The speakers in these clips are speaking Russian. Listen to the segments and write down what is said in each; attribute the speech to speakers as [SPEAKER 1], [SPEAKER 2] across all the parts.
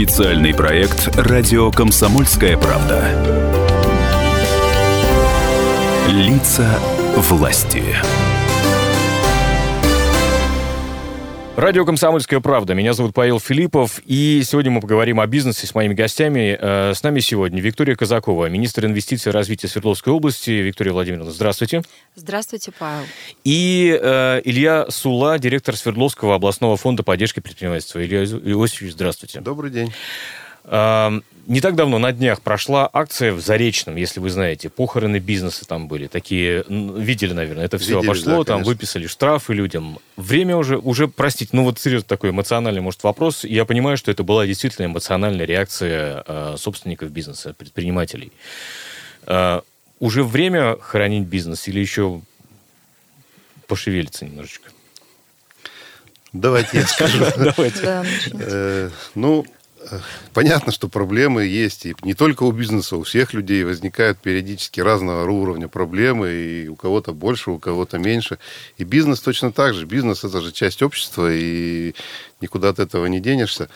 [SPEAKER 1] Специальный проект «Радио Комсомольская правда». Лица власти.
[SPEAKER 2] Радио «Комсомольская правда». Меня зовут Павел Филиппов, и сегодня мы поговорим о бизнесе с моими гостями. Э, с нами сегодня Виктория Казакова, министр инвестиций и развития Свердловской области. Виктория Владимировна, здравствуйте.
[SPEAKER 3] Здравствуйте, Павел.
[SPEAKER 2] И э, Илья Сула, директор Свердловского областного фонда поддержки предпринимательства. Илья Иосифович, здравствуйте.
[SPEAKER 4] Добрый день.
[SPEAKER 2] Не так давно, на днях, прошла акция в Заречном, если вы знаете. Похороны бизнеса там были. Такие, видели, наверное, это все Видели, обошло. Да, там выписали штрафы людям. Время уже, уже, простите, ну вот серьезно такой эмоциональный, может, вопрос. Я понимаю, что это была действительно эмоциональная реакция э, собственников бизнеса, предпринимателей. Э, уже время хоронить бизнес или еще пошевелиться немножечко?
[SPEAKER 4] Давайте я скажу. Давайте. Э, ну, Понятно, что проблемы есть, и не только у бизнеса, у всех людей возникают периодически разного уровня проблемы, и у кого-то больше, у кого-то меньше. И бизнес точно так же. Бизнес – это же часть общества, и никуда от этого не денешься.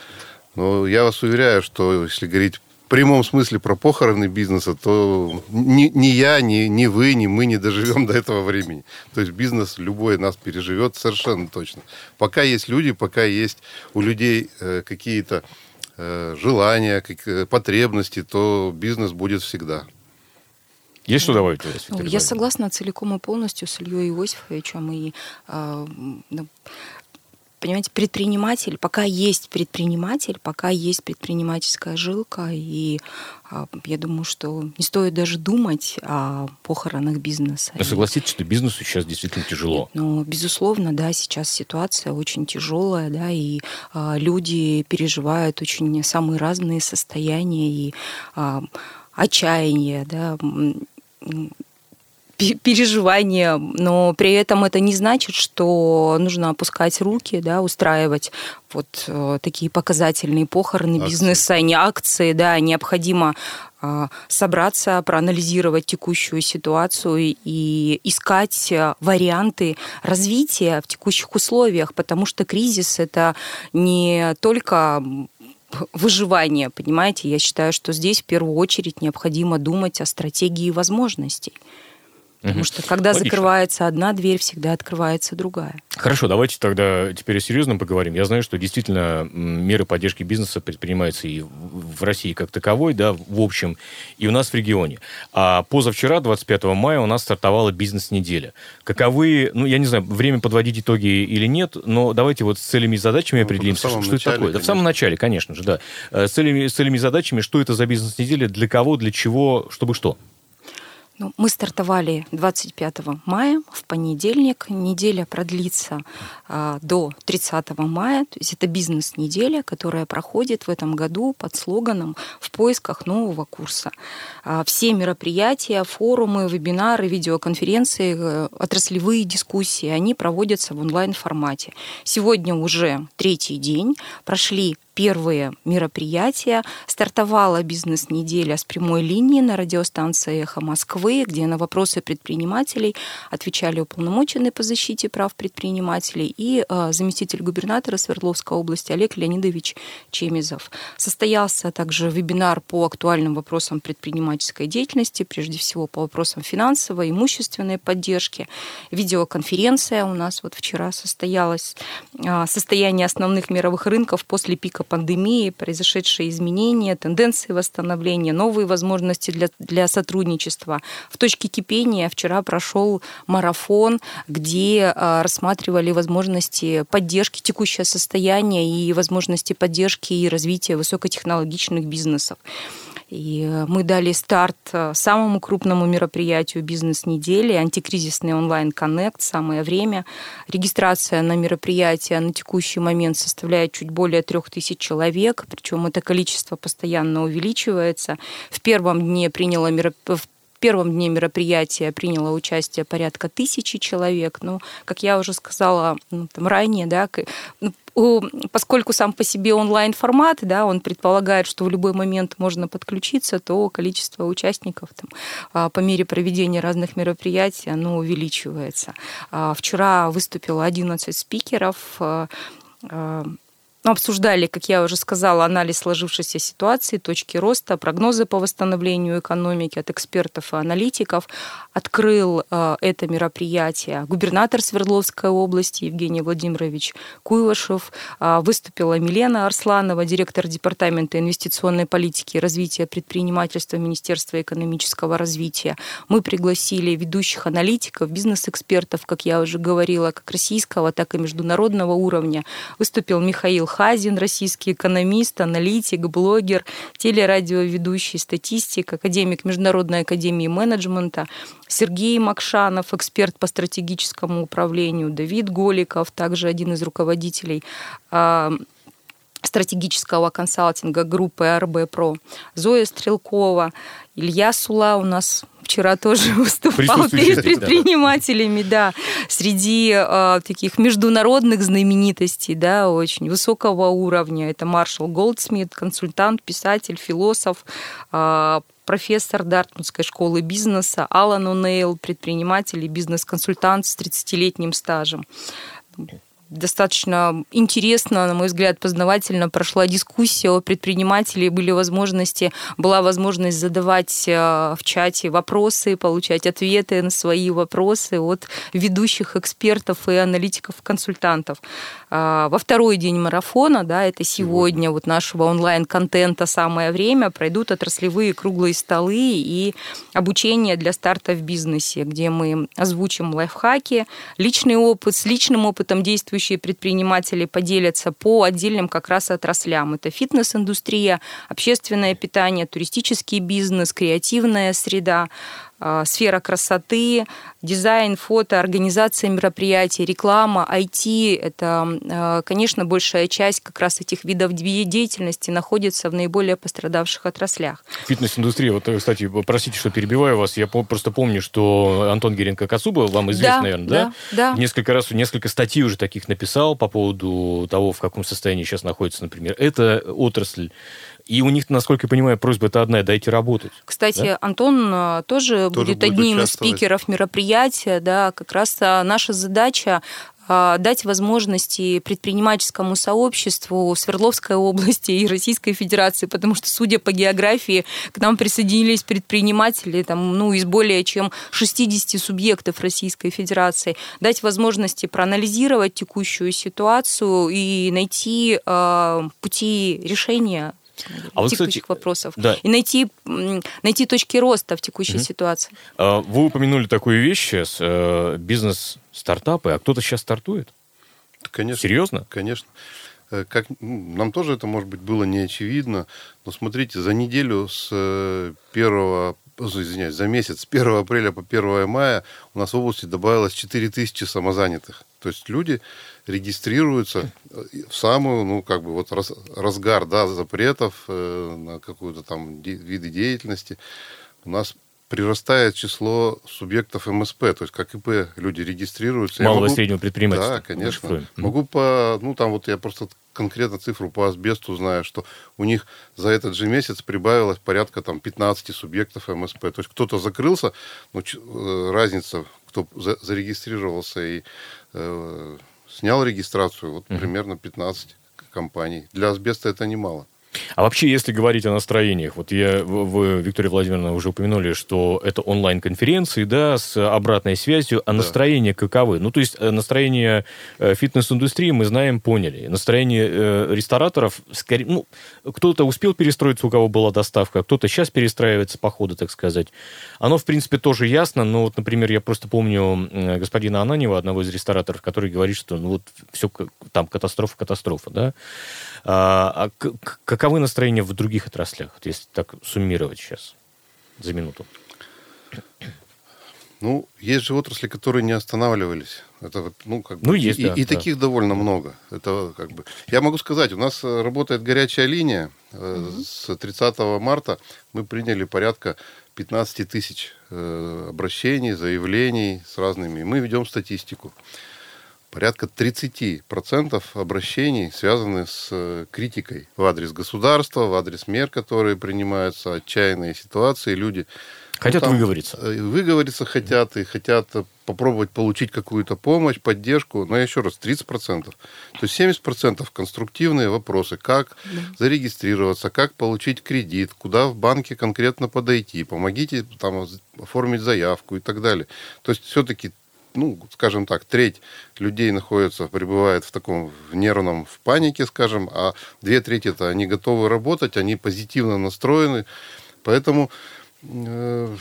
[SPEAKER 4] Но я вас уверяю, что если говорить в прямом смысле про похороны бизнеса, то ни, ни я, ни, ни вы, ни мы не доживем до этого времени. То есть бизнес любой нас переживет совершенно точно. Пока есть люди, пока есть у людей э, какие-то желания, как, э, потребности, то бизнес будет всегда.
[SPEAKER 2] Есть что добавить?
[SPEAKER 3] Ну, я согласна целиком и полностью с Ильей Иосифовичем. И, э, понимаете, предприниматель, пока есть предприниматель, пока есть предпринимательская жилка, и а, я думаю, что не стоит даже думать о похоронах бизнеса.
[SPEAKER 2] Но согласитесь, что бизнесу сейчас действительно тяжело.
[SPEAKER 3] Ну, безусловно, да, сейчас ситуация очень тяжелая, да, и а, люди переживают очень самые разные состояния и а, отчаяние, да, переживания, но при этом это не значит, что нужно опускать руки, да, устраивать вот э, такие показательные похороны акции. бизнеса, не акции, да, необходимо э, собраться, проанализировать текущую ситуацию и искать э, варианты развития в текущих условиях, потому что кризис это не только выживание, понимаете? Я считаю, что здесь в первую очередь необходимо думать о стратегии возможностей. Потому угу. что когда Логично. закрывается одна дверь, всегда открывается другая.
[SPEAKER 2] Хорошо, давайте тогда теперь о серьезном поговорим. Я знаю, что действительно меры поддержки бизнеса предпринимаются и в России как таковой, да, в общем, и у нас в регионе. А позавчера, 25 мая, у нас стартовала бизнес-неделя. Каковы, ну, я не знаю, время подводить итоги или нет, но давайте вот с целями и задачами ну, определимся, что начале, это такое. Конечно. Да, в самом начале, конечно же, да. Э, с целями, с целями и задачами, что это за бизнес-неделя, для кого, для чего, чтобы что?
[SPEAKER 3] Ну, мы стартовали 25 мая, в понедельник. Неделя продлится а, до 30 мая. То есть это бизнес-неделя, которая проходит в этом году под слоганом «В поисках нового курса». А, все мероприятия, форумы, вебинары, видеоконференции, э, отраслевые дискуссии, они проводятся в онлайн-формате. Сегодня уже третий день. Прошли первые мероприятия. Стартовала бизнес-неделя с прямой линии на радиостанции «Эхо Москвы», где на вопросы предпринимателей отвечали уполномоченные по защите прав предпринимателей и э, заместитель губернатора Свердловской области Олег Леонидович Чемизов. Состоялся также вебинар по актуальным вопросам предпринимательской деятельности, прежде всего по вопросам финансовой, имущественной поддержки. Видеоконференция у нас вот вчера состоялась. Э, состояние основных мировых рынков после пика пандемии, произошедшие изменения, тенденции восстановления, новые возможности для, для сотрудничества. В точке кипения вчера прошел марафон, где а, рассматривали возможности поддержки, текущее состояние и возможности поддержки и развития высокотехнологичных бизнесов. И мы дали старт э, самому крупному мероприятию бизнес-недели, антикризисный онлайн-коннект, самое время. Регистрация на мероприятие на текущий момент составляет чуть более трех тысяч человек, причем это количество постоянно увеличивается. В первом дне приняло мероприятие первом дне мероприятия приняло участие порядка тысячи человек. Ну, как я уже сказала ну, там, ранее, да, ну, поскольку сам по себе онлайн-формат, да, он предполагает, что в любой момент можно подключиться, то количество участников там, а, по мере проведения разных мероприятий оно увеличивается. А, вчера выступило 11 спикеров, а, обсуждали, как я уже сказала, анализ сложившейся ситуации, точки роста, прогнозы по восстановлению экономики от экспертов и аналитиков. Открыл э, это мероприятие губернатор Свердловской области Евгений Владимирович Куйлышев. Э, выступила Милена Арсланова, директор Департамента инвестиционной политики и развития предпринимательства Министерства экономического развития. Мы пригласили ведущих аналитиков, бизнес-экспертов, как я уже говорила, как российского, так и международного уровня. Выступил Михаил Хазин, российский экономист, аналитик, блогер, телерадиоведущий, статистик, академик Международной академии менеджмента, Сергей Макшанов, эксперт по стратегическому управлению, Давид Голиков, также один из руководителей а, стратегического консалтинга группы РБ Про, Зоя Стрелкова, Илья Сула у нас вчера тоже выступал перед предпринимателями, да, среди э, таких международных знаменитостей, да, очень высокого уровня. Это Маршал Голдсмит, консультант, писатель, философ, э, профессор Дартмутской школы бизнеса, Алан О'Нейл, предприниматель и бизнес-консультант с 30-летним стажем достаточно интересно, на мой взгляд, познавательно прошла дискуссия о предпринимателе, были возможности, была возможность задавать э, в чате вопросы, получать ответы на свои вопросы от ведущих экспертов и аналитиков-консультантов. А, во второй день марафона, да, это сегодня, вот нашего онлайн-контента самое время, пройдут отраслевые круглые столы и обучение для старта в бизнесе, где мы озвучим лайфхаки, личный опыт, с личным опытом действующие предприниматели поделятся по отдельным как раз отраслям. Это фитнес-индустрия, общественное питание, туристический бизнес, креативная среда, а, сфера красоты, дизайн, фото, организация мероприятий, реклама, IT. Это, а, конечно, большая часть как раз этих видов деятельности находится в наиболее пострадавших отраслях.
[SPEAKER 2] Фитнес-индустрия. Вот, кстати, простите, что перебиваю вас. Я просто помню, что Антон Геренко-Кацуба, вам известно,
[SPEAKER 3] да,
[SPEAKER 2] наверное, да?
[SPEAKER 3] Да, да.
[SPEAKER 2] Несколько раз, несколько статей уже таких написал по поводу того, в каком состоянии сейчас находится, например, эта отрасль. И у них, насколько я понимаю, просьба это одна, дайте работать.
[SPEAKER 3] Кстати, да? Антон э, тоже, тоже будет, будет одним из спикеров мероприятия, да, как раз э, наша задача э, дать возможности предпринимательскому сообществу Свердловской области и Российской Федерации, потому что, судя по географии, к нам присоединились предприниматели там, ну, из более чем 60 субъектов Российской Федерации, дать возможности проанализировать текущую ситуацию и найти э, пути решения а вот, текущих кстати, вопросов. Да. И найти, найти точки роста в текущей угу. ситуации.
[SPEAKER 2] А, вы упомянули такую вещь сейчас, э, бизнес-стартапы, а кто-то сейчас стартует?
[SPEAKER 4] Конечно.
[SPEAKER 2] Серьезно?
[SPEAKER 4] Конечно. Э, как, нам тоже это, может быть, было не очевидно, но смотрите, за неделю с 1 э, извиняюсь, за месяц с 1 апреля по 1 мая у нас в области добавилось 4 тысячи самозанятых. То есть люди регистрируются в самую, ну, как бы вот раз, разгар, да, запретов э, на какую-то там виды деятельности. У нас прирастает число субъектов МСП, то есть как ИП люди регистрируются.
[SPEAKER 2] Малого и среднего предпринимательства.
[SPEAKER 4] Да, конечно. Могу по, ну там вот я просто конкретно цифру по асбесту знаю, что у них за этот же месяц прибавилось порядка там 15 субъектов МСП. То есть кто-то закрылся, ну, э, разница, кто зарегистрировался и э, снял регистрацию, вот угу. примерно 15 компаний. Для асбеста это немало.
[SPEAKER 2] А вообще, если говорить о настроениях, вот я, вы, Виктория Владимировна, уже упомянули, что это онлайн-конференции, да, с обратной связью, а да. настроения каковы? Ну, то есть э, настроение э, фитнес-индустрии мы знаем, поняли. Настроение э, рестораторов, скорее, ну, кто-то успел перестроиться, у кого была доставка, кто-то сейчас перестраивается по ходу, так сказать. Оно, в принципе, тоже ясно, но вот, например, я просто помню господина Ананева, одного из рестораторов, который говорит, что ну вот все там катастрофа, катастрофа, да. А, а каковы настроения в других отраслях, вот если так суммировать сейчас за минуту?
[SPEAKER 4] Ну, есть же отрасли, которые не останавливались. Это ну как бы, ну есть, и, да, и да. таких довольно много. Это как бы. Я могу сказать, у нас э, работает горячая линия. Угу. С 30 марта мы приняли порядка 15 тысяч э, обращений, заявлений с разными. Мы ведем статистику порядка 30% обращений связаны с э, критикой в адрес государства, в адрес мер, которые принимаются, отчаянные ситуации. Люди
[SPEAKER 2] Хотят ну, там, выговориться.
[SPEAKER 4] Э, выговориться хотят и хотят попробовать получить какую-то помощь, поддержку. Но еще раз, 30%. То есть 70% конструктивные вопросы. Как да. зарегистрироваться, как получить кредит, куда в банке конкретно подойти, помогите там оформить заявку и так далее. То есть все-таки ну, скажем так, треть людей находится, пребывает в таком в нервном, в панике, скажем, а две трети это они готовы работать, они позитивно настроены. Поэтому, э,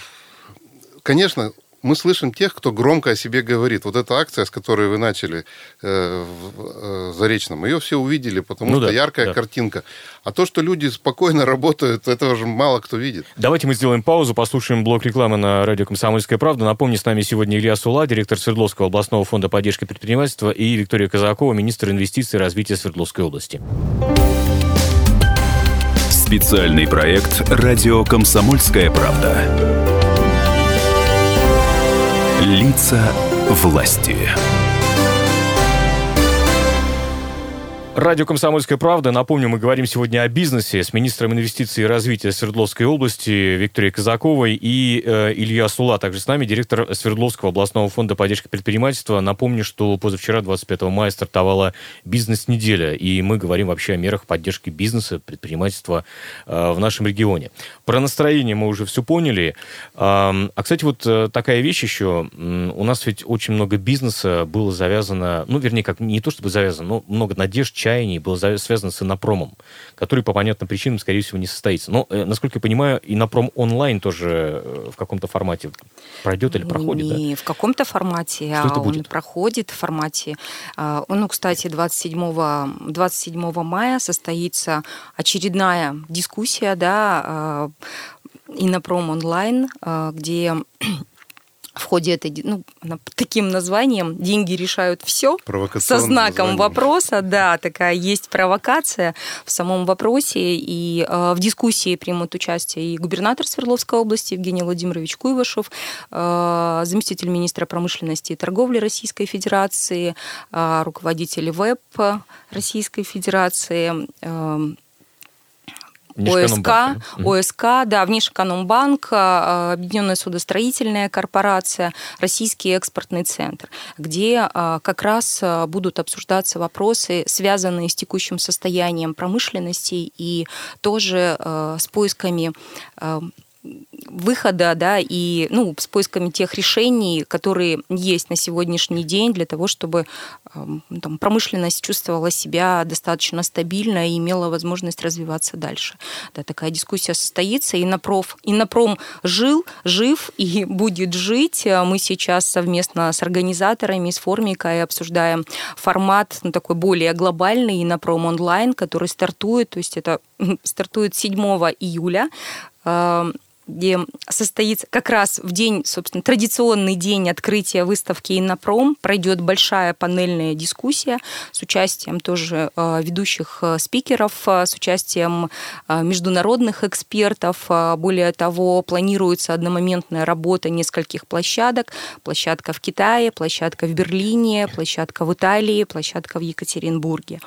[SPEAKER 4] конечно, мы слышим тех, кто громко о себе говорит. Вот эта акция, с которой вы начали э, в э, Заречном, ее все увидели, потому ну что да, яркая да. картинка. А то, что люди спокойно работают, этого же мало кто видит.
[SPEAKER 2] Давайте мы сделаем паузу, послушаем блок рекламы на радио «Комсомольская правда». Напомню, с нами сегодня Илья Сула, директор Свердловского областного фонда поддержки предпринимательства, и Виктория Казакова, министр инвестиций и развития Свердловской области.
[SPEAKER 1] Специальный проект «Радио Комсомольская правда». Лица власти.
[SPEAKER 2] Радио «Комсомольская правда». Напомню, мы говорим сегодня о бизнесе с министром инвестиций и развития Свердловской области Викторией Казаковой и э, Илья Сула, также с нами, директор Свердловского областного фонда поддержки предпринимательства. Напомню, что позавчера, 25 мая, стартовала бизнес-неделя, и мы говорим вообще о мерах поддержки бизнеса, предпринимательства э, в нашем регионе. Про настроение мы уже все поняли. Э, а, кстати, вот э, такая вещь еще. У нас ведь очень много бизнеса было завязано, ну, вернее, как не то чтобы завязано, но много надежд, чаяний было связано с инопромом, который по понятным причинам, скорее всего, не состоится. Но, э, насколько я понимаю, инопром онлайн тоже э, в каком-то формате пройдет или проходит,
[SPEAKER 3] Не
[SPEAKER 2] да?
[SPEAKER 3] в каком-то формате, Что а он будет? проходит в формате. А, ну, кстати, 27, 27 мая состоится очередная дискуссия, да, а, Инопром онлайн, а, где в ходе этой, ну, таким названием «Деньги решают все» со знаком название. вопроса, да, такая есть провокация в самом вопросе, и э, в дискуссии примут участие и губернатор Свердловской области Евгений Владимирович Куйвашев, э, заместитель министра промышленности и торговли Российской Федерации, э, руководитель ВЭП Российской Федерации, э, ОСК, ОСК, да, Внешэкономбанк, а, Объединенная судостроительная корпорация, Российский экспортный центр, где а, как раз а, будут обсуждаться вопросы, связанные с текущим состоянием промышленности и тоже с поисками выхода, да, и ну, с поисками тех решений, которые есть на сегодняшний день для того, чтобы там, промышленность чувствовала себя достаточно стабильно и имела возможность развиваться дальше. Да, такая дискуссия состоится. И Инопром, Инопром жил, жив и будет жить. Мы сейчас совместно с организаторами, с Формикой обсуждаем формат ну, такой более глобальный Инопром онлайн, который стартует, то есть это стартует 7 июля эм, где состоится как раз в день, собственно, традиционный день открытия выставки «Иннопром», пройдет большая панельная дискуссия с участием тоже э, ведущих э, спикеров, э, с участием международных экспертов. Более того, планируется одномоментная работа нескольких площадок. Площадка в Китае, площадка в Берлине, площадка в Италии, площадка в Екатеринбурге.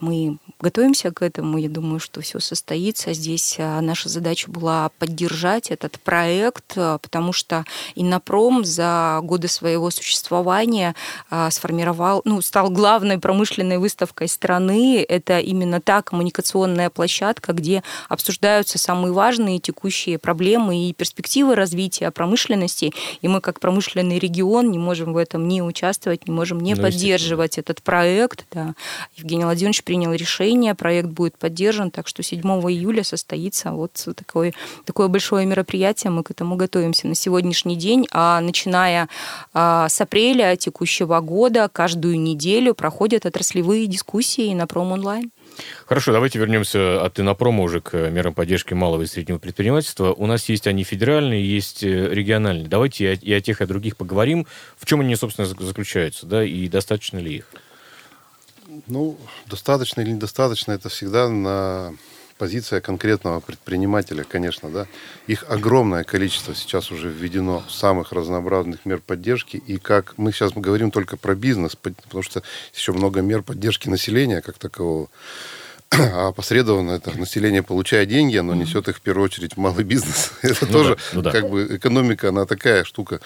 [SPEAKER 3] Мы готовимся к этому. Я думаю, что все состоится. Здесь а, наша задача была поддержать этот проект, а, потому что Иннопром за годы своего существования а, сформировал, ну, стал главной промышленной выставкой страны. Это именно та коммуникационная площадка, где обсуждаются самые важные текущие проблемы и перспективы развития промышленности. И мы, как промышленный регион, не можем в этом не участвовать, не можем не ну, поддерживать этот проект. Да. Евгений Владимирович принял решение, проект будет поддержан, так что 7 июля состоится вот такое, такое большое мероприятие, мы к этому готовимся на сегодняшний день, а начиная а, с апреля текущего года каждую неделю проходят отраслевые дискуссии на пром онлайн.
[SPEAKER 2] Хорошо, давайте вернемся от Инопрома уже к мерам поддержки малого и среднего предпринимательства. У нас есть они федеральные, есть э, региональные. Давайте и о, тех, и о других поговорим. В чем они, собственно, заключаются, да, и достаточно ли их?
[SPEAKER 4] Ну, достаточно или недостаточно, это всегда на позиция конкретного предпринимателя, конечно, да. Их огромное количество сейчас уже введено самых разнообразных мер поддержки. И как мы сейчас говорим только про бизнес, потому что еще много мер поддержки населения как такового. а посредованно это население получает деньги, оно несет их в первую очередь в малый бизнес. Это ну тоже да, ну да. как бы экономика, она такая штука.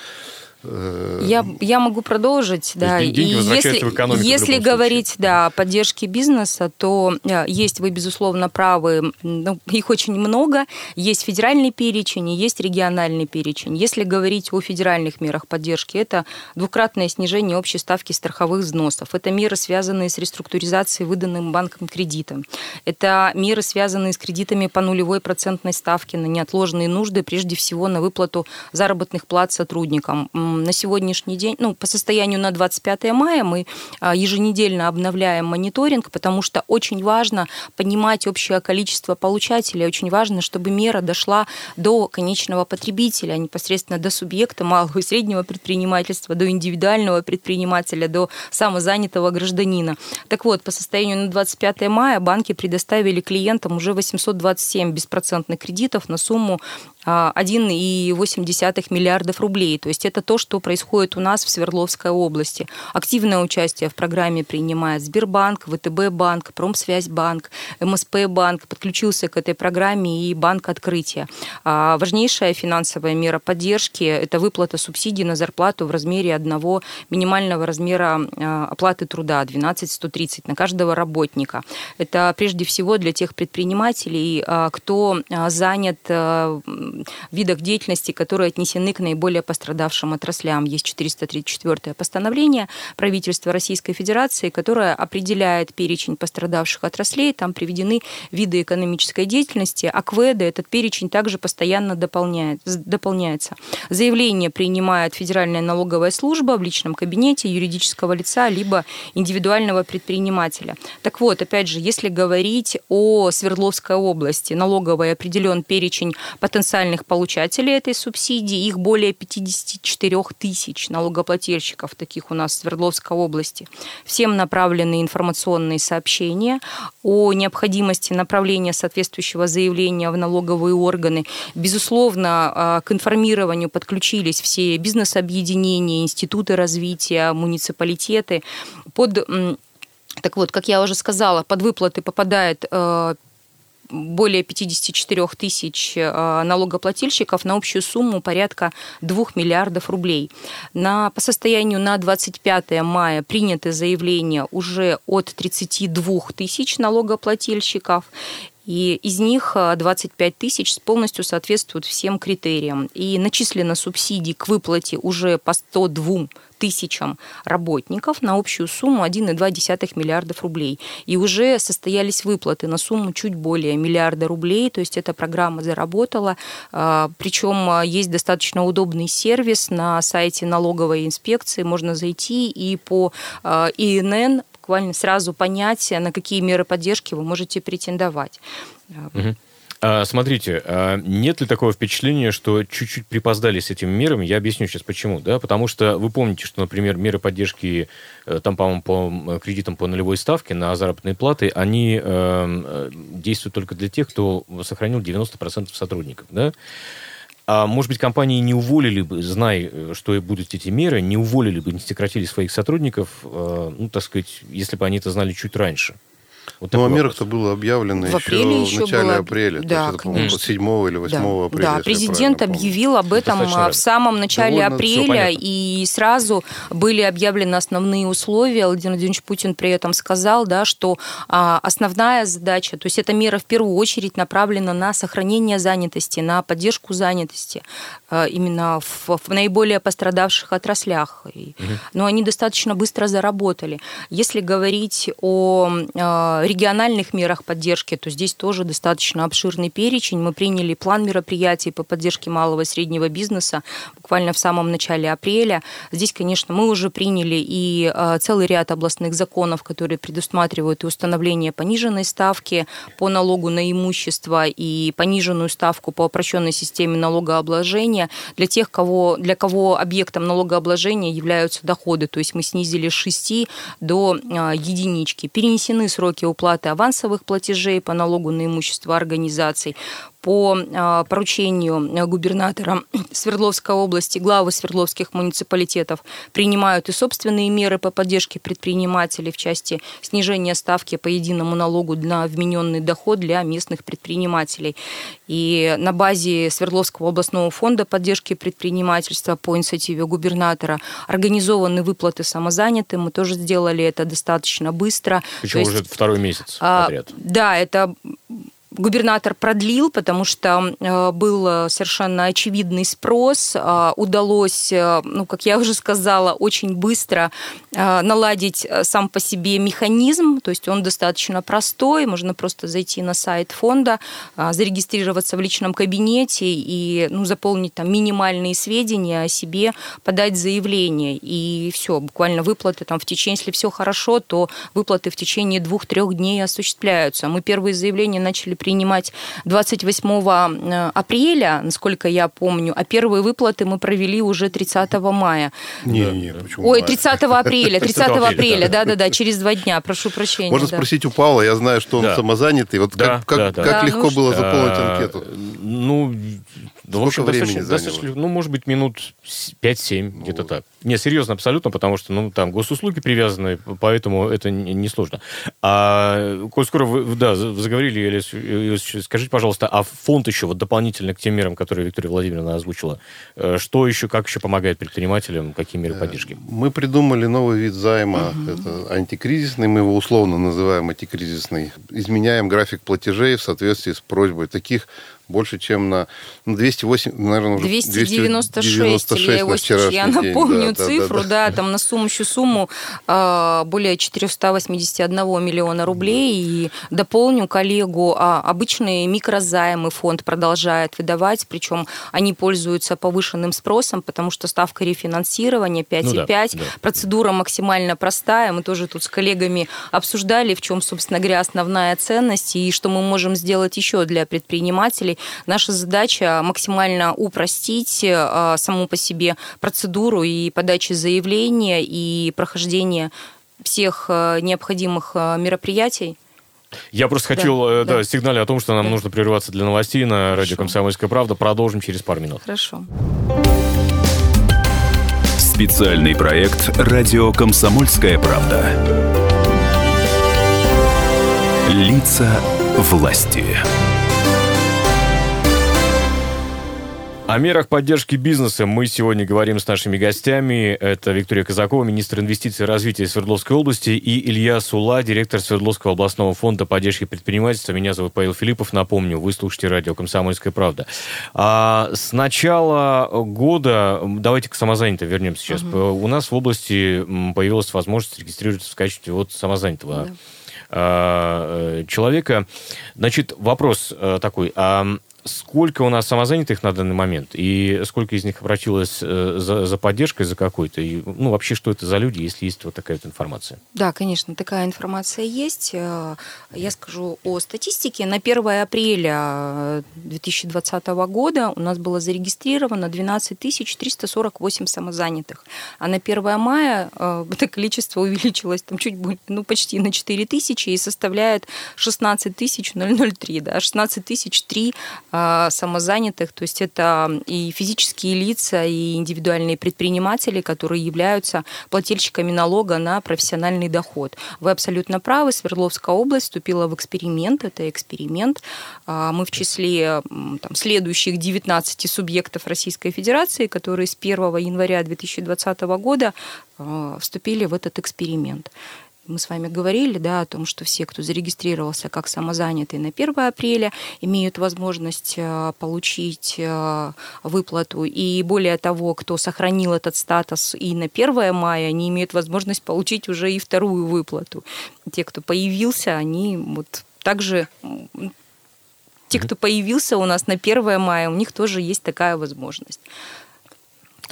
[SPEAKER 3] Э, я, я могу продолжить, да. И если, если говорить, случае. да, о поддержке бизнеса, то э, есть вы, безусловно, правы, ну, их очень много. Есть федеральный перечень и есть региональный перечень. Если говорить о федеральных мерах поддержки, это двукратное снижение общей ставки страховых взносов. Это меры, связанные с реструктуризацией выданным банком кредита. Это меры, связанные с кредитами по нулевой процентной ставке на неотложные нужды, прежде всего на выплату заработных плат сотрудникам на сегодняшний день, ну, по состоянию на 25 мая мы а, еженедельно обновляем мониторинг, потому что очень важно понимать общее количество получателей, очень важно, чтобы мера дошла до конечного потребителя, а непосредственно до субъекта малого и среднего предпринимательства, до индивидуального предпринимателя, до самозанятого гражданина. Так вот, по состоянию на 25 мая банки предоставили клиентам уже 827 беспроцентных кредитов на сумму 1,8 миллиардов рублей. То есть это то, что происходит у нас в Свердловской области. Активное участие в программе принимает Сбербанк, ВТБ банк, Промсвязьбанк, МСП банк. Подключился к этой программе и Банк Открытия. А важнейшая финансовая мера поддержки – это выплата субсидий на зарплату в размере одного минимального размера а, оплаты труда – 12 130 на каждого работника. Это прежде всего для тех предпринимателей, а, кто занят видах деятельности, которые отнесены к наиболее пострадавшим отраслям. Есть 434 постановление правительства Российской Федерации, которое определяет перечень пострадавших отраслей. Там приведены виды экономической деятельности. Акведа этот перечень также постоянно дополняет, дополняется. Заявление принимает Федеральная налоговая служба в личном кабинете юридического лица либо индивидуального предпринимателя. Так вот, опять же, если говорить о Свердловской области, налоговый определен перечень потенциальных получателей этой субсидии. Их более 54 тысяч налогоплательщиков, таких у нас в Свердловской области. Всем направлены информационные сообщения о необходимости направления соответствующего заявления в налоговые органы. Безусловно, а, к информированию подключились все бизнес-объединения, институты развития, муниципалитеты. Под так вот, как я уже сказала, под выплаты попадает э, более 54 тысяч э, налогоплательщиков на общую сумму порядка 2 миллиардов рублей. На, по состоянию на 25 мая приняты заявления уже от 32 тысяч налогоплательщиков. И из них 25 э, тысяч полностью соответствуют всем критериям. И начислено субсидий к выплате уже по 102 тысячам работников на общую сумму 1,2 миллиардов рублей. И уже состоялись выплаты на сумму чуть более миллиарда рублей, то есть эта программа заработала. А, Причем а, есть достаточно удобный сервис на сайте налоговой инспекции, можно зайти и по а, ИНН буквально сразу понять, на какие меры поддержки вы можете претендовать.
[SPEAKER 2] Угу. А, смотрите, а нет ли такого впечатления, что чуть-чуть припоздали с этими мерами? Я объясню сейчас почему. Да? Потому что вы помните, что, например, меры поддержки э, там, по-моему, по кредитам по нулевой ставке на заработные платы, они э, э действуют только для тех, кто сохранил 90% сотрудников. Да? А может быть, компании не уволили бы, зная, э, что будут эти меры, не уволили бы, не сократили своих сотрудников, э, ну, так сказать, если бы они это знали чуть раньше.
[SPEAKER 4] Вот ну, о мерах-то было объявлено в, еще, в начале было... апреля. Да, то есть это, конечно. 7 или 8 да. апреля.
[SPEAKER 3] Да, президент объявил об этом Достаточно в самом начале Довольно апреля, и сразу были объявлены основные условия. Владимир Владимирович Путин при этом сказал, да, что а, основная задача, то есть эта мера в первую очередь направлена на сохранение занятости, на поддержку занятости, а, именно в, в наиболее пострадавших отраслях. И, угу. Но они достаточно быстро заработали. Если говорить о а, региональных мерах поддержки, то здесь тоже достаточно обширный перечень. Мы приняли план мероприятий по поддержке малого и среднего бизнеса буквально в самом начале апреля. Здесь, конечно, мы уже приняли и а, целый ряд областных законов, которые предусматривают и установление пониженной ставки по налогу на имущество и пониженную ставку по упрощенной системе налогообложения для тех, кого, для кого объектом налогообложения являются доходы. То есть мы снизили с 6 до а, единички. Перенесены сроки уплаты авансовых платежей по налогу на имущество организаций по а, поручению губернатора Свердловской области, главы Свердловских муниципалитетов принимают и собственные меры по поддержке предпринимателей в части снижения ставки по единому налогу на вмененный доход для местных предпринимателей. И на базе Свердловского областного фонда поддержки предпринимательства по инициативе губернатора организованы выплаты самозанятым. Мы тоже сделали это достаточно быстро.
[SPEAKER 2] Причем есть, уже второй месяц а, подряд.
[SPEAKER 3] Да, это губернатор продлил, потому что э, был совершенно очевидный спрос. Э, удалось, э, ну, как я уже сказала, очень быстро наладить сам по себе механизм. То есть он достаточно простой. Можно просто зайти на сайт фонда, зарегистрироваться в личном кабинете и ну, заполнить там минимальные сведения о себе, подать заявление. И все, буквально выплаты там в течение, если все хорошо, то выплаты в течение двух-трех дней осуществляются. Мы первые заявления начали принимать 28 э, апреля, насколько я помню, а первые выплаты мы провели уже 30 мая.
[SPEAKER 4] Не, не, почему
[SPEAKER 3] Ой, 30 апреля, 30 апреля, да-да-да, через два дня, прошу прощения.
[SPEAKER 4] Можно спросить у Павла, я знаю, что он самозанятый, вот как, как легко ну было заполнить анкету?
[SPEAKER 2] Ну, да, в общем, времени достаточно, достаточно, ну, может быть, минут 5-7, ну, где-то так. Не, серьезно, абсолютно, потому что, ну, там госуслуги привязаны, поэтому это несложно. Не а, коль скоро вы, да, заговорили, скажите, пожалуйста, а фонд еще вот дополнительно к тем мерам, которые Виктория Владимировна озвучила, э, что еще, как еще помогает предпринимателям, какие меры э, поддержки?
[SPEAKER 4] Мы придумали новый вид займа, угу. это антикризисный, мы его условно называем антикризисный. Изменяем график платежей в соответствии с просьбой. Таких больше, чем на 208,
[SPEAKER 3] ну, наверное, уже 296, 296 я, его, на я напомню да, цифру, да, да, да, там на сумму, сумму э, более 481 миллиона рублей. И дополню коллегу, а обычные микрозаймы фонд продолжает выдавать, причем они пользуются повышенным спросом, потому что ставка рефинансирования 5,5, ну, да, да. процедура максимально простая. Мы тоже тут с коллегами обсуждали, в чем, собственно говоря, основная ценность и что мы можем сделать еще для предпринимателей, Наша задача максимально упростить э, саму по себе процедуру и подачи заявления и прохождения всех э, необходимых э, мероприятий.
[SPEAKER 2] Я просто хочу да, да, да. сигнале о том, что нам да. нужно прерываться для новостей на радио «Комсомольская правда». Продолжим через пару минут.
[SPEAKER 3] Хорошо.
[SPEAKER 1] Специальный проект «Радио Комсомольская правда». Лица власти.
[SPEAKER 2] О мерах поддержки бизнеса мы сегодня говорим с нашими гостями. Это Виктория Казакова, министр инвестиций и развития Свердловской области, и Илья Сула, директор Свердловского областного фонда поддержки предпринимательства. Меня зовут Павел Филиппов. Напомню, вы слушаете радио «Комсомольская правда». А с начала года, давайте к самозанятым вернемся сейчас. Угу. У нас в области появилась возможность регистрироваться в качестве вот самозанятого да. Э, человека. Значит, вопрос э, такой. А сколько у нас самозанятых на данный момент и сколько из них обратилось э, за, за поддержкой, за какой-то? И, ну, вообще, что это за люди, если есть вот такая вот информация?
[SPEAKER 3] Да, конечно, такая информация есть. Э, я скажу о статистике. На 1 апреля 2020 года у нас было зарегистрировано 12 348 самозанятых. А на 1 мая э, это количество увеличилось там чуть более, ну, почти на 4 тысячи и составляет 16 003, да, 16 003 а, самозанятых, то есть это и физические лица, и индивидуальные предприниматели, которые являются плательщиками налога на профессиональный доход. Вы абсолютно правы, Свердловская область вступила в эксперимент, это эксперимент. А, мы в числе там, следующих 19 субъектов Российской Федерации, которые с 1 января 2020 года а, вступили в этот эксперимент. Мы с вами говорили да, о том, что все, кто зарегистрировался как самозанятый на 1 апреля, имеют возможность э, получить э, выплату. И более того, кто сохранил этот статус и на 1 мая, они имеют возможность получить уже и вторую выплату. Те, кто появился, они вот также те, кто появился у нас на 1 мая, у них тоже есть такая возможность.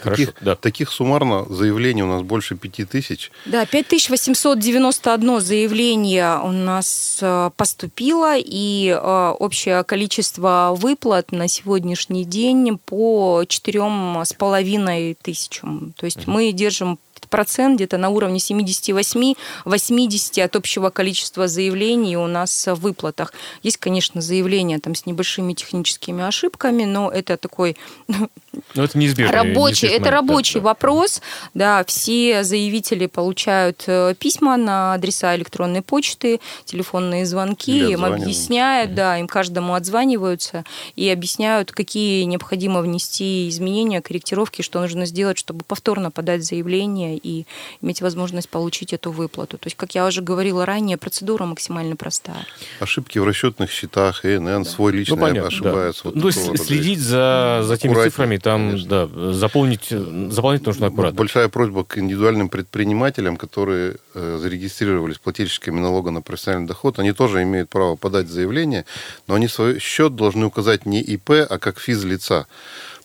[SPEAKER 4] Хорошо, таких, да. таких суммарно заявлений у нас больше 5 тысяч.
[SPEAKER 3] Да, 5891 заявление у нас э, поступило, и э, общее количество выплат на сегодняшний день по 4,5 тысячам. То есть угу. мы держим процент где-то на уровне 78-80 от общего количества заявлений у нас в выплатах. Есть, конечно, заявления там с небольшими техническими ошибками, но это такой
[SPEAKER 2] но ну, это неизбежно.
[SPEAKER 3] Рабочий, это рабочий да, вопрос. Да, все заявители получают э, письма на адреса электронной почты, телефонные звонки, им объясняют, да, им каждому отзваниваются и объясняют, какие необходимо внести изменения, корректировки, что нужно сделать, чтобы повторно подать заявление и иметь возможность получить эту выплату. То есть, как я уже говорила ранее, процедура максимально простая.
[SPEAKER 4] Ошибки в расчетных счетах, ИНН, да. свой личный ну, понятно, ошибается.
[SPEAKER 2] Да. Вот ну, есть следить за, за теми цифрами, там, конечно. да, заполнить, заполнить нужно аккуратно.
[SPEAKER 4] Большая просьба к индивидуальным предпринимателям, которые э, зарегистрировались плательщиками налога на профессиональный доход, они тоже имеют право подать заявление, но они свой счет должны указать не ИП, а как физлица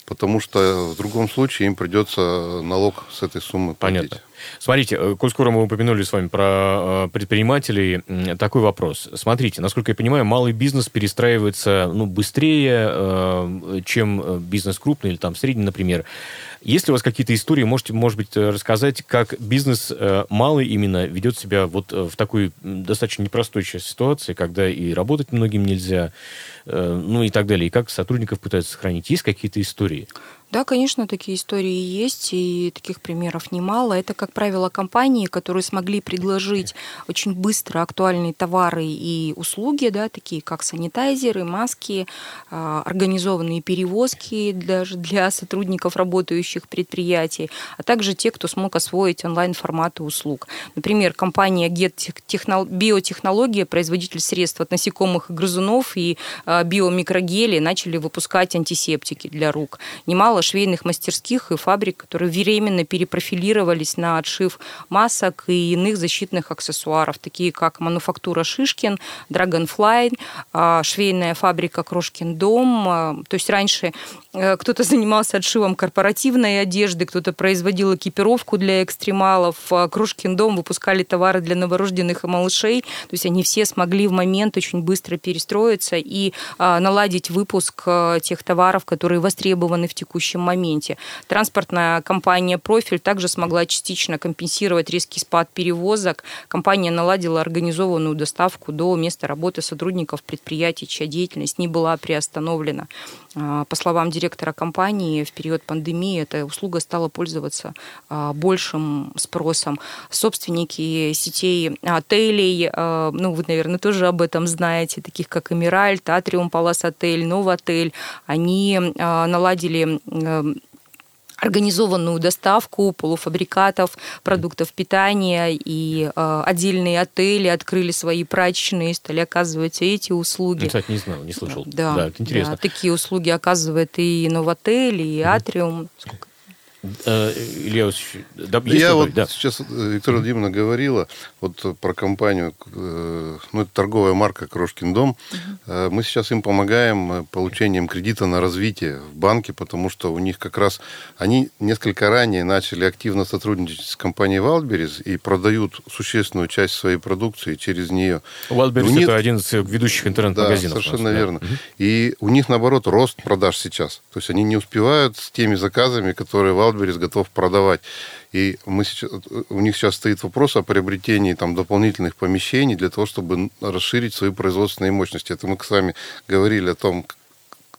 [SPEAKER 4] потому что в другом случае им придется налог с этой суммы платить.
[SPEAKER 2] Понятно. Смотрите, э, коль скоро мы упомянули с вами про э, предпринимателей, такой вопрос. Смотрите, насколько я понимаю, малый бизнес перестраивается ну, быстрее, э, чем бизнес крупный или там средний, например. Есть ли у вас какие-то истории, можете, может быть, рассказать, как бизнес малый именно ведет себя вот в такой достаточно непростой ситуации, когда и работать многим нельзя, ну и так далее, и как сотрудников пытаются сохранить? Есть какие-то истории?
[SPEAKER 3] Да, конечно, такие истории есть, и таких примеров немало. Это, как правило, компании, которые смогли предложить очень быстро актуальные товары и услуги, да, такие как санитайзеры, маски, а, организованные перевозки даже для сотрудников работающих предприятий, а также те, кто смог освоить онлайн-форматы услуг. Например, компания Биотехнология, производитель средств от насекомых и грызунов и а, биомикрогели, начали выпускать антисептики для рук. Немало немало швейных мастерских и фабрик, которые временно перепрофилировались на отшив масок и иных защитных аксессуаров, такие как мануфактура Шишкин, Dragonfly, а, швейная фабрика Крошкин дом. А, то есть раньше э, кто-то занимался отшивом корпоративной одежды, кто-то производил экипировку для экстремалов. А, Крошкин дом выпускали товары для новорожденных и малышей. То есть они все смогли в момент очень быстро перестроиться и наладить выпуск тех товаров, которые востребованы в текущем текущем моменте. Транспортная компания «Профиль» также смогла частично компенсировать резкий спад перевозок. Компания наладила организованную доставку до места работы сотрудников предприятий, чья деятельность не была приостановлена. А, по словам директора компании, в период пандемии эта услуга стала пользоваться а, большим спросом. Собственники сетей отелей, а, ну, вы, наверное, тоже об этом знаете, таких как Эмиральт, Атриум Палас Отель, Новотель, они наладили организованную доставку полуфабрикатов, продуктов питания, и э, отдельные отели открыли свои прачечные, стали оказывать эти услуги. Я,
[SPEAKER 2] кстати, не знал, не слышал.
[SPEAKER 3] Да, да это интересно. Да, такие услуги оказывает и Новотель, и Атриум. Сколько?
[SPEAKER 4] Э, Илья да, Я вот да. сейчас э, Виктория Владимировна говорила вот про компанию, э, ну, это торговая марка «Крошкин дом». Угу. Мы сейчас им помогаем получением кредита на развитие в банке, потому что у них как раз... Они несколько ранее начали активно сотрудничать с компанией «Wildberries» и продают существенную часть своей продукции через нее.
[SPEAKER 2] «Wildberries» них... это один из ведущих интернет-магазинов.
[SPEAKER 4] Да, совершенно нас, верно. Да. И у них, наоборот, рост продаж сейчас. То есть они не успевают с теми заказами, которые «Wildberries» Wildberries готов продавать. И мы сейчас, у них сейчас стоит вопрос о приобретении там, дополнительных помещений для того, чтобы расширить свои производственные мощности. Это мы с вами говорили о том,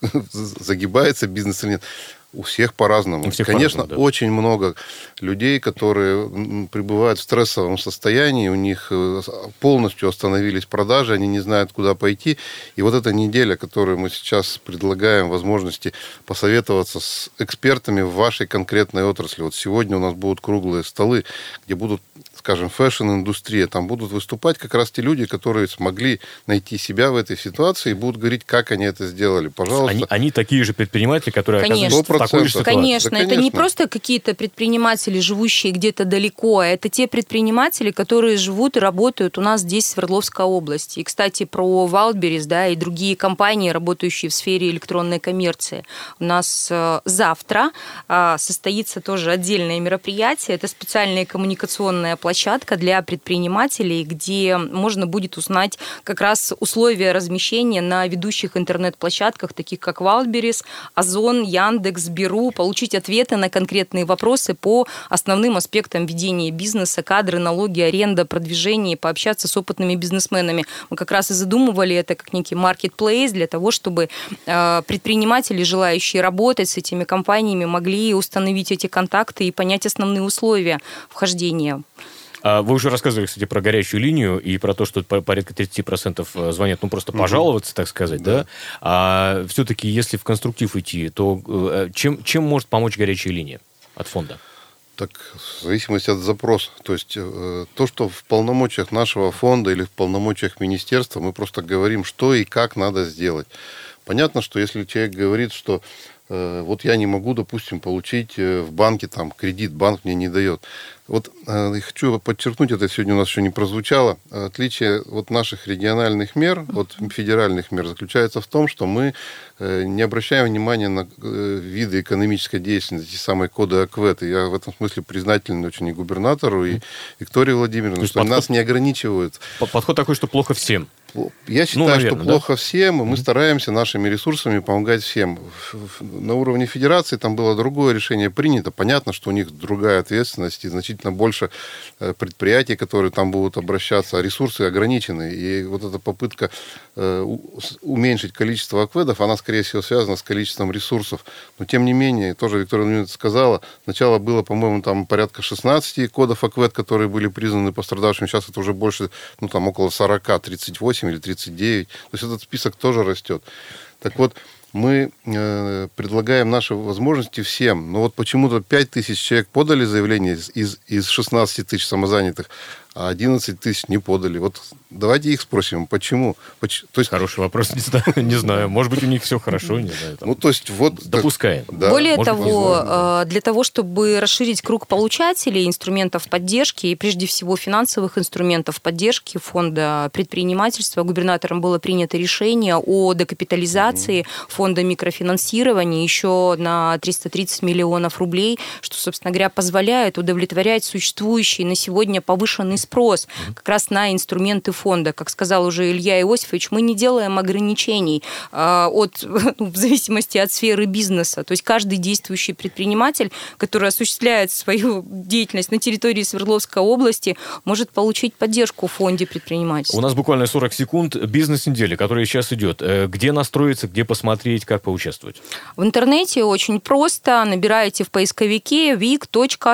[SPEAKER 4] загибается бизнес или нет. У всех по-разному. всех Конечно, по да. очень много людей, которые пребывают в стрессовом состоянии, у них э, полностью остановились продажи, они не знают, куда пойти. И вот эта неделя, которую мы сейчас предлагаем возможности посоветоваться с экспертами в вашей конкретной отрасли. Вот сегодня у нас будут круглые столы, где будут скажем, fashion-индустрия, там будут выступать как раз те люди, которые смогли найти себя в этой ситуации и будут говорить, как они это сделали. Пожалуйста.
[SPEAKER 2] Они, они такие же предприниматели, которые конечно. оказываются в такой же
[SPEAKER 3] ситуации. Конечно, да, конечно, это не просто какие-то предприниматели, живущие где-то далеко, а это те предприниматели, которые живут и работают у нас здесь, в Свердловской области. И, кстати, про Валберис, да, и другие компании, работающие в сфере электронной коммерции. У нас э, завтра э, состоится тоже отдельное мероприятие. Это специальная коммуникационная платформа интернет-площадка для предпринимателей, где можно будет узнать как раз условия размещения на ведущих интернет-площадках, таких как Wildberries, Озон, Яндекс, Беру, получить ответы на конкретные вопросы по основным аспектам ведения бизнеса, кадры, налоги, аренда, продвижение, пообщаться с опытными бизнесменами. Мы как раз и задумывали это как некий маркетплейс для того, чтобы э, предприниматели, желающие работать с этими компаниями, могли установить эти контакты и понять основные условия вхождения.
[SPEAKER 2] А вы уже рассказывали, кстати, про горячую линию и про то, что порядка 30% э, звонят, ну, просто пожаловаться, так сказать, да? да? А все-таки, если в конструктив идти, то э, чем, чем может помочь горячая линия от фонда?
[SPEAKER 4] Так, в зависимости от запроса. То есть, э, то, что в полномочиях нашего фонда или в полномочиях министерства, мы просто говорим, что и как надо сделать. Понятно, что если человек говорит, что э, вот я не могу, допустим, получить в банке там кредит, банк мне не дает. Вот э, хочу подчеркнуть, это сегодня у нас еще не прозвучало, отличие вот наших региональных мер от федеральных мер заключается в том, что мы э, не обращаем внимания на э, виды экономической деятельности, эти самые коды АКВЭТ. И я в этом смысле признателен очень и губернатору, и Виктории Владимировне, что подход, нас не ограничивают.
[SPEAKER 2] Подход такой, что плохо всем.
[SPEAKER 4] Я считаю, ну, наверное, что плохо да? всем, и мы mm-hmm. стараемся нашими ресурсами помогать всем. На уровне федерации там было другое решение принято. Понятно, что у них другая ответственность и значительно больше э, предприятий, которые там будут обращаться, а ресурсы ограничены. И вот эта попытка уменьшить количество акведов, она, скорее всего, связана с количеством ресурсов. Но, тем не менее, тоже Виктория Владимировна сказала, сначала было, по-моему, там порядка 16 кодов аквед, которые были признаны пострадавшими. Сейчас это уже больше, ну, там около 40, 38 или 39. То есть этот список тоже растет. Так вот, мы э, предлагаем наши возможности всем. Но вот почему-то 5 тысяч человек подали заявление из, из 16 тысяч самозанятых, а 11 тысяч не подали. Вот давайте их спросим, почему?
[SPEAKER 2] То есть... Хороший вопрос, не знаю, не знаю. Может быть, у них все хорошо, не знаю.
[SPEAKER 4] Там... Ну, то есть, вот...
[SPEAKER 2] Допускаем.
[SPEAKER 3] Да, Более того, э, для того, чтобы расширить круг получателей инструментов поддержки, и прежде всего финансовых инструментов поддержки фонда предпринимательства, губернатором было принято решение о декапитализации mm фонда микрофинансирования еще на 330 миллионов рублей, что, собственно говоря, позволяет удовлетворять существующий на сегодня повышенный спрос как раз на инструменты фонда. Как сказал уже Илья Иосифович, мы не делаем ограничений а, от, ну, в зависимости от сферы бизнеса. То есть каждый действующий предприниматель, который осуществляет свою деятельность на территории Свердловской области, может получить поддержку в фонде предпринимательства.
[SPEAKER 2] У нас буквально 40 секунд. Бизнес-недели, которая сейчас идет. Э, где настроиться, где посмотреть, как поучаствовать?
[SPEAKER 3] В интернете очень просто. Набираете в поисковике vic.soft.ru.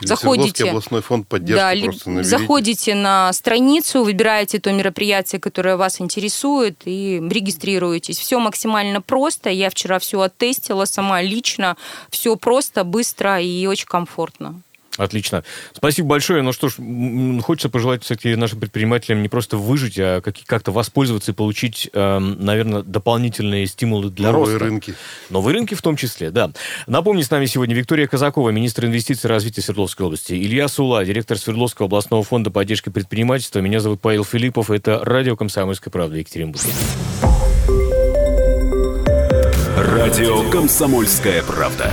[SPEAKER 4] Заходите... областной фонд фонд поддержки да, просто наберите.
[SPEAKER 3] Заходите на страницу, выбираете то мероприятие, которое вас интересует, и регистрируетесь. Все максимально просто. Я вчера все оттестила сама лично. Все просто, быстро и очень комфортно.
[SPEAKER 2] Отлично. Спасибо большое. Ну что ж, хочется пожелать, кстати, нашим предпринимателям не просто выжить, а как-то воспользоваться и получить, эм, наверное, дополнительные стимулы для
[SPEAKER 4] Новые
[SPEAKER 2] роста.
[SPEAKER 4] Новые рынки.
[SPEAKER 2] Новые рынки в том числе, да. Напомню, с нами сегодня Виктория Казакова, министр инвестиций и развития Свердловской области, Илья Сула, директор Свердловского областного фонда поддержки предпринимательства. Меня зовут Павел Филиппов. Это радио «Комсомольская правда» Екатеринбург.
[SPEAKER 1] Радио «Комсомольская правда».